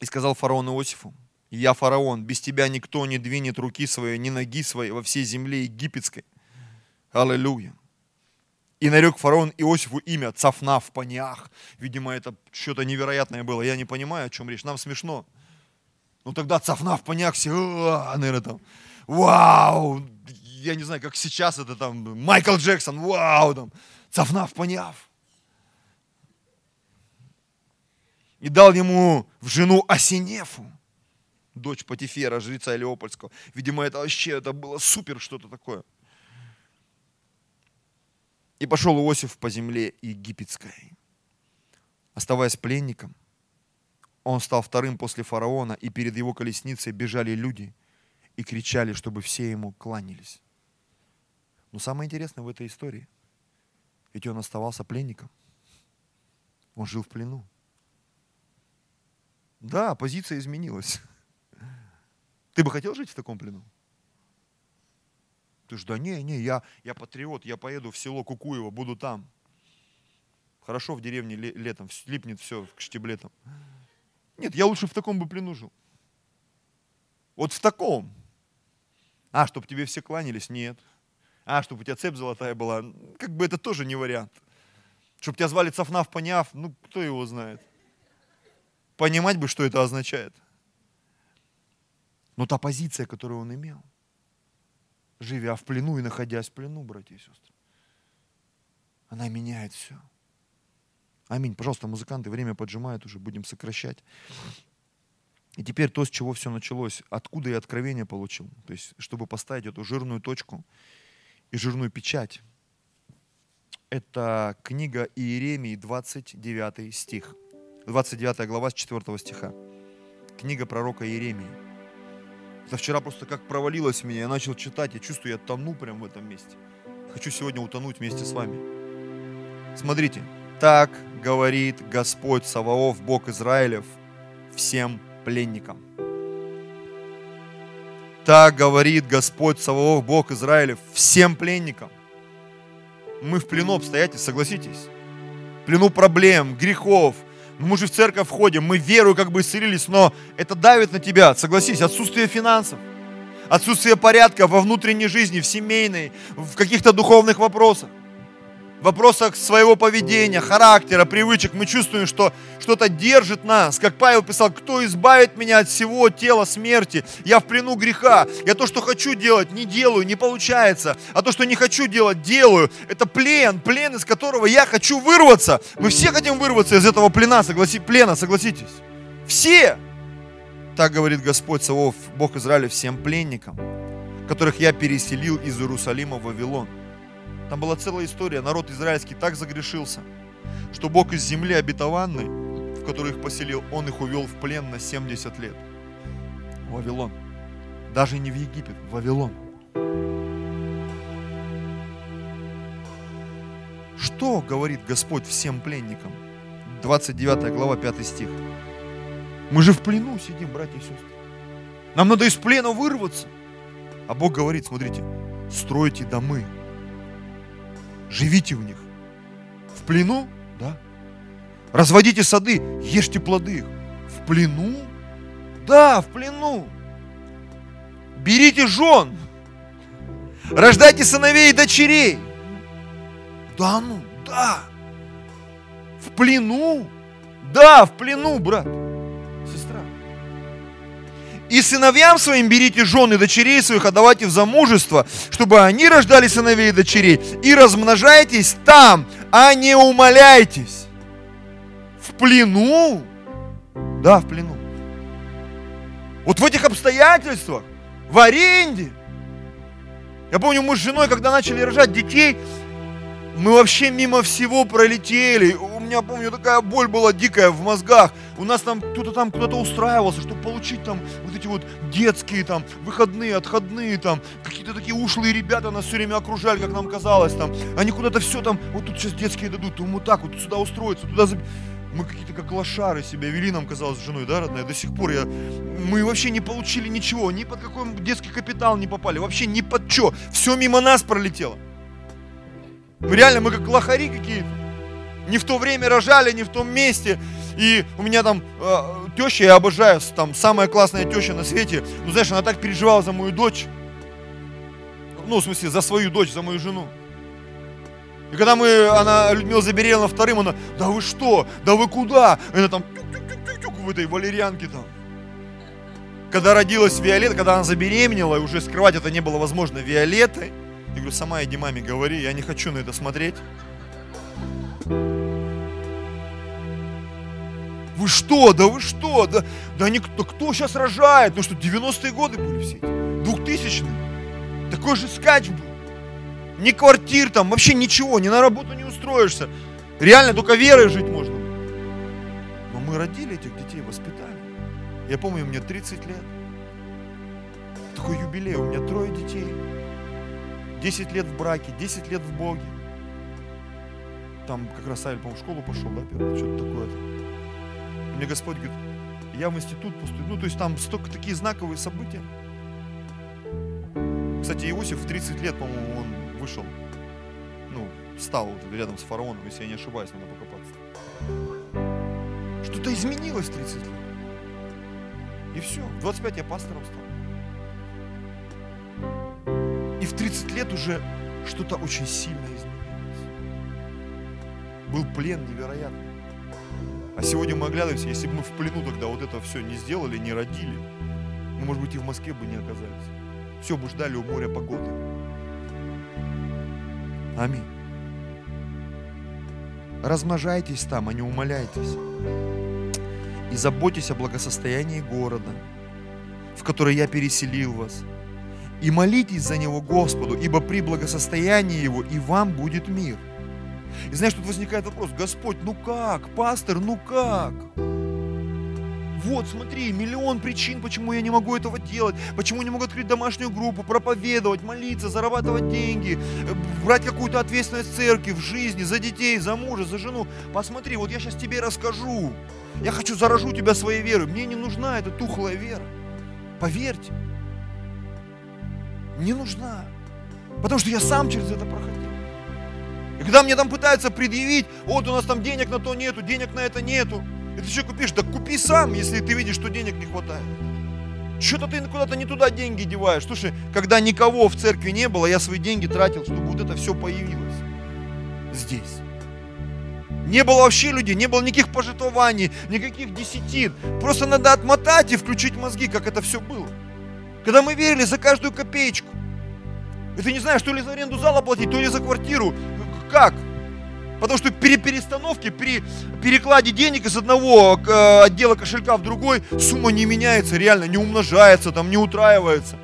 И сказал фараону Иосифу, я фараон, без тебя никто не двинет руки своей, ни ноги своей во всей земле египетской. Аллилуйя. И нарек фараон Иосифу имя Цафнав Паниах. Видимо, это что-то невероятное было. Я не понимаю, о чем речь. Нам смешно. Ну тогда Цафнав Паниах все, наверное, там, вау, я не знаю, как сейчас это там, Майкл Джексон, вау, там, Цафнав Паниав. И дал ему в жену Осинефу дочь Патифера, жреца Илеопольского. Видимо, это вообще, это было супер что-то такое. И пошел Иосиф по земле египетской. Оставаясь пленником, он стал вторым после фараона, и перед его колесницей бежали люди и кричали, чтобы все ему кланялись. Но самое интересное в этой истории, ведь он оставался пленником. Он жил в плену. Да, позиция изменилась. Ты бы хотел жить в таком плену? Ты же, да не, не, я, я патриот, я поеду в село Кукуево, буду там. Хорошо в деревне летом, липнет все к штиблетам. Нет, я лучше в таком бы плену жил. Вот в таком. А, чтобы тебе все кланялись? Нет. А, чтобы у тебя цепь золотая была? Как бы это тоже не вариант. Чтобы тебя звали Цафнав Поняв? Ну, кто его знает. Понимать бы, что это означает. Но та позиция, которую он имел, живя в плену и находясь в плену, братья и сестры, она меняет все. Аминь. Пожалуйста, музыканты, время поджимает уже, будем сокращать. И теперь то, с чего все началось, откуда я откровение получил, то есть, чтобы поставить эту жирную точку и жирную печать, это книга Иеремии, 29 стих, 29 глава с 4 стиха. Книга пророка Иеремии. Это вчера просто как провалилось меня, я начал читать, я чувствую, я тону прямо в этом месте. Хочу сегодня утонуть вместе с вами. Смотрите, так говорит Господь Саваоф, Бог Израилев, всем пленникам. Так говорит Господь Саваоф, Бог Израилев, всем пленникам. Мы в плену обстоятельств, согласитесь? В плену проблем, грехов. Мы же в церковь входим, мы веру как бы исцелились, но это давит на тебя, согласись, отсутствие финансов, отсутствие порядка во внутренней жизни, в семейной, в каких-то духовных вопросах в вопросах своего поведения, характера, привычек, мы чувствуем, что что-то держит нас. Как Павел писал, кто избавит меня от всего тела смерти? Я в плену греха. Я то, что хочу делать, не делаю, не получается. А то, что не хочу делать, делаю. Это плен, плен, из которого я хочу вырваться. Мы все хотим вырваться из этого плена, согласи, плена, согласитесь. Все! Так говорит Господь Савов, Бог Израиля, всем пленникам, которых я переселил из Иерусалима в Вавилон. Там была целая история. Народ израильский так загрешился, что Бог из земли обетованной, в которой их поселил, Он их увел в плен на 70 лет. В Вавилон. Даже не в Египет, в Вавилон. Что говорит Господь всем пленникам? 29 глава, 5 стих. Мы же в плену сидим, братья и сестры. Нам надо из плена вырваться. А Бог говорит, смотрите, стройте домы, живите в них. В плену, да. Разводите сады, ешьте плоды их. В плену? Да, в плену. Берите жен. Рождайте сыновей и дочерей. Да ну, да. В плену? Да, в плену, брат. И сыновьям своим берите жены дочерей своих, отдавайте в замужество, чтобы они рождали сыновей и дочерей. И размножайтесь там, а не умоляйтесь. В плену? Да, в плену. Вот в этих обстоятельствах, в аренде. Я помню, мы с женой, когда начали рожать детей, мы вообще мимо всего пролетели. Меня, помню, такая боль была дикая в мозгах. У нас там кто-то там куда-то устраивался, чтобы получить там вот эти вот детские там выходные, отходные там. Какие-то такие ушлые ребята нас все время окружали, как нам казалось там. Они куда-то все там, вот тут сейчас детские дадут, то вот так вот сюда устроиться, туда заб... Мы какие-то как лошары себя вели, нам казалось, с женой, да, родная? До сих пор я... Мы вообще не получили ничего, ни под какой детский капитал не попали, вообще ни под что. Все мимо нас пролетело. Реально, мы как лохари какие-то. Не в то время рожали, не в том месте. И у меня там э, теща, я обожаю, там самая классная теща на свете. Ну, знаешь, она так переживала за мою дочь. Ну, в смысле, за свою дочь, за мою жену. И когда мы, она, Людмила забеременела вторым, она, да вы что, да вы куда? Она там, тюк-тюк-тюк-тюк в этой валерьянке там. Когда родилась Виолетта, когда она забеременела, и уже скрывать это не было возможно Виолеттой, я говорю, сама иди маме говори, я не хочу на это смотреть. Вы что, да вы что, да, да никто, кто сейчас рожает? Ну что, 90-е годы были все эти, 2000-е. Такой же скач был. Ни квартир там, вообще ничего, ни на работу не устроишься. Реально только верой жить можно. Но мы родили этих детей, воспитали. Я помню, мне 30 лет. Такой юбилей, у меня трое детей. 10 лет в браке, 10 лет в Боге. Там как раз Савель, по-моему, в школу пошел, да, что-то такое. И мне Господь говорит, я в институт поступлю. Ну, то есть там столько такие знаковые события. Кстати, Иосиф в 30 лет, по-моему, он вышел, ну, стал рядом с фараоном, если я не ошибаюсь, надо покопаться. Что-то изменилось в 30 лет. И все. В 25 я пастором стал. И в 30 лет уже что-то очень сильно изменилось. Был плен невероятный. А сегодня мы оглядываемся, если бы мы в плену тогда вот это все не сделали, не родили, мы, может быть, и в Москве бы не оказались. Все бы ждали у моря погоды. Аминь. Размножайтесь там, а не умоляйтесь. И заботьтесь о благосостоянии города, в который я переселил вас. И молитесь за него Господу, ибо при благосостоянии его и вам будет мир. И знаешь, тут возникает вопрос, Господь, ну как? Пастор, ну как? Вот, смотри, миллион причин, почему я не могу этого делать, почему не могу открыть домашнюю группу, проповедовать, молиться, зарабатывать деньги, э, брать какую-то ответственность в церкви, в жизни, за детей, за мужа, за жену. Посмотри, вот я сейчас тебе расскажу. Я хочу заражу тебя своей верой. Мне не нужна эта тухлая вера. Поверьте. Не нужна. Потому что я сам через это проходил. И когда мне там пытаются предъявить, вот у нас там денег на то нету, денег на это нету. И ты что купишь? Да купи сам, если ты видишь, что денег не хватает. Что-то ты куда-то не туда деньги деваешь. Слушай, когда никого в церкви не было, я свои деньги тратил, чтобы вот это все появилось здесь. Не было вообще людей, не было никаких пожитований, никаких десятин. Просто надо отмотать и включить мозги, как это все было. Когда мы верили за каждую копеечку. И ты не знаешь, то ли за аренду зала платить, то ли за квартиру. Как? Потому что при перестановке, при перекладе денег из одного э, отдела кошелька в другой, сумма не меняется, реально не умножается, там не утраивается.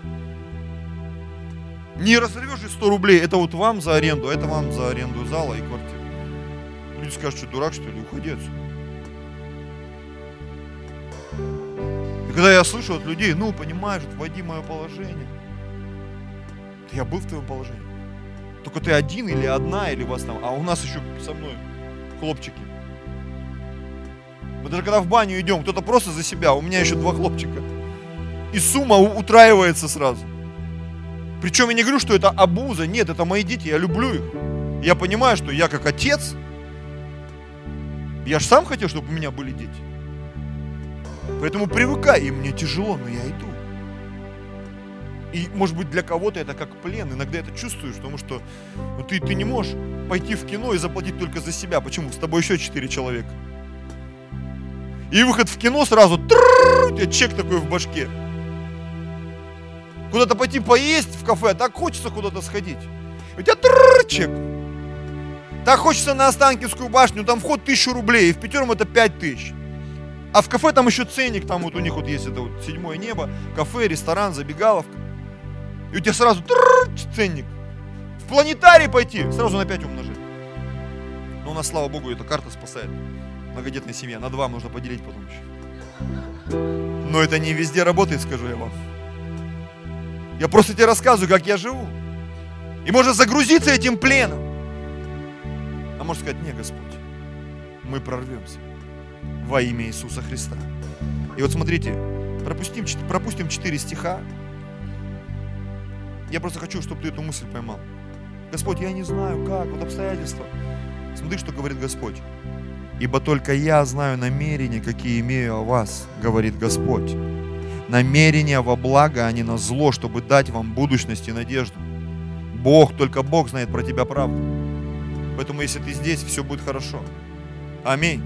Не разорвешь и 100 рублей, это вот вам за аренду, это вам за аренду зала и квартиры. Люди скажут, что дурак, что ли, уходи отсюда. И когда я слышу от людей, ну, понимаешь, вводи мое положение. Я был в твоем положении. Только ты один или одна, или вас там, а у нас еще со мной хлопчики. Мы даже когда в баню идем, кто-то просто за себя, у меня еще два хлопчика. И сумма утраивается сразу. Причем я не говорю, что это абуза, нет, это мои дети, я люблю их. Я понимаю, что я как отец, я же сам хотел, чтобы у меня были дети. Поэтому привыкай, и мне тяжело, но я иду. И, может быть, для кого-то это как плен. Иногда это чувствуешь, потому что ну, ты, ты не можешь пойти в кино и заплатить только за себя. Почему? С тобой еще четыре человека. И выход в кино сразу, у тебя чек такой в башке. Куда-то пойти поесть в кафе, а так хочется куда-то сходить. У тебя чек. Так хочется на Останкинскую башню, там вход тысячу рублей, и в пятером это пять тысяч. А в кафе там еще ценник, там вот у них вот есть это вот седьмое небо, кафе, ресторан, забегаловка. И у тебя сразу ценник. В планетарий пойти, сразу на 5 умножить. Но у нас, слава богу, эта карта спасает. Многодетная семья. На два можно поделить потом еще. Но это не везде работает, скажу я вам. Я просто тебе рассказываю, как я живу. И можно загрузиться этим пленом. А можно сказать, не, Господь, мы прорвемся во имя Иисуса Христа. И вот смотрите, пропустим, пропустим 4 стиха, я просто хочу, чтобы ты эту мысль поймал. Господь, я не знаю, как, вот обстоятельства. Смотри, что говорит Господь. Ибо только я знаю намерения, какие имею о вас, говорит Господь. Намерения во благо, а не на зло, чтобы дать вам будущность и надежду. Бог, только Бог знает про тебя правду. Поэтому, если ты здесь, все будет хорошо. Аминь.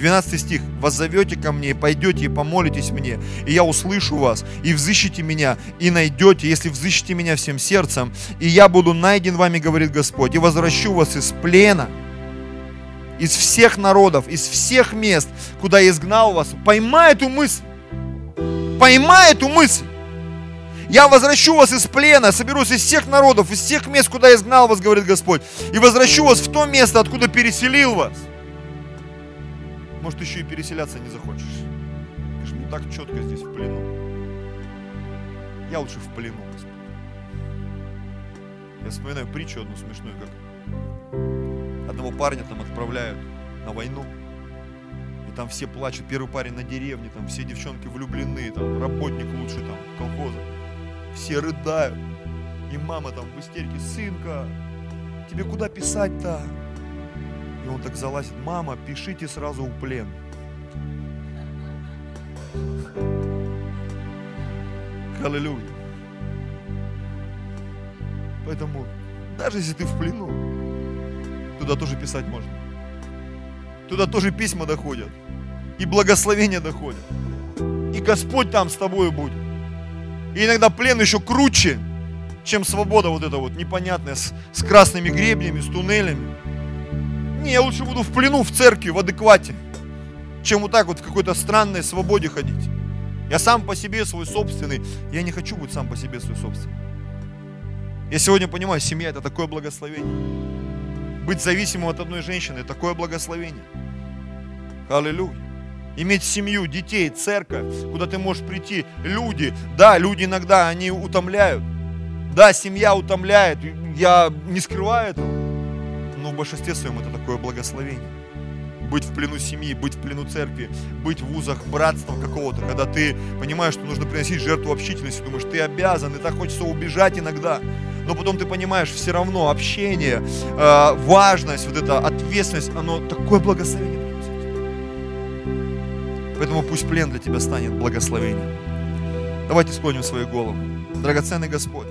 12 стих. «Воззовете ко мне, пойдете, и помолитесь мне, и я услышу вас, и взыщите меня, и найдете, если взыщите меня всем сердцем, и я буду найден вами, говорит Господь, и возвращу вас из плена, из всех народов, из всех мест, куда я изгнал вас». Поймай эту мысль. Поймай эту мысль. Я возвращу вас из плена, соберусь из всех народов, из всех мест, куда изгнал вас, говорит Господь, и возвращу вас в то место, откуда переселил вас. Может, еще и переселяться не захочешь. Говоришь, ну так четко здесь в плену. Я лучше в плену, Господь. Я вспоминаю притчу одну смешную, как одного парня там отправляют на войну. И там все плачут. Первый парень на деревне, там все девчонки влюблены, там работник лучший там колхоза. Все рыдают. И мама там в истерике, сынка, тебе куда писать-то? Он так залазит, мама, пишите сразу в плен. Аллилуйя. Поэтому, даже если ты в плену, туда тоже писать можно. Туда тоже письма доходят. И благословения доходят. И Господь там с тобой будет. И иногда плен еще круче, чем свобода вот эта вот непонятная, с, с красными гребнями, с туннелями. Не, я лучше буду в плену в церкви, в адеквате, чем вот так вот в какой-то странной свободе ходить. Я сам по себе свой собственный. Я не хочу быть сам по себе свой собственный. Я сегодня понимаю, семья это такое благословение. Быть зависимым от одной женщины такое благословение. Аллилуйя. Иметь семью, детей, церковь, куда ты можешь прийти. Люди, да, люди иногда, они утомляют. Да, семья утомляет, я не скрываю этого. В большинстве своем это такое благословение. Быть в плену семьи, быть в плену церкви, быть в вузах братства какого-то, когда ты понимаешь, что нужно приносить жертву общительности, думаешь, ты обязан, и так хочется убежать иногда. Но потом ты понимаешь, все равно общение, э, важность, вот эта ответственность, оно такое благословение приносит. Поэтому пусть плен для тебя станет благословением. Давайте склоним свою голову. Драгоценный Господь,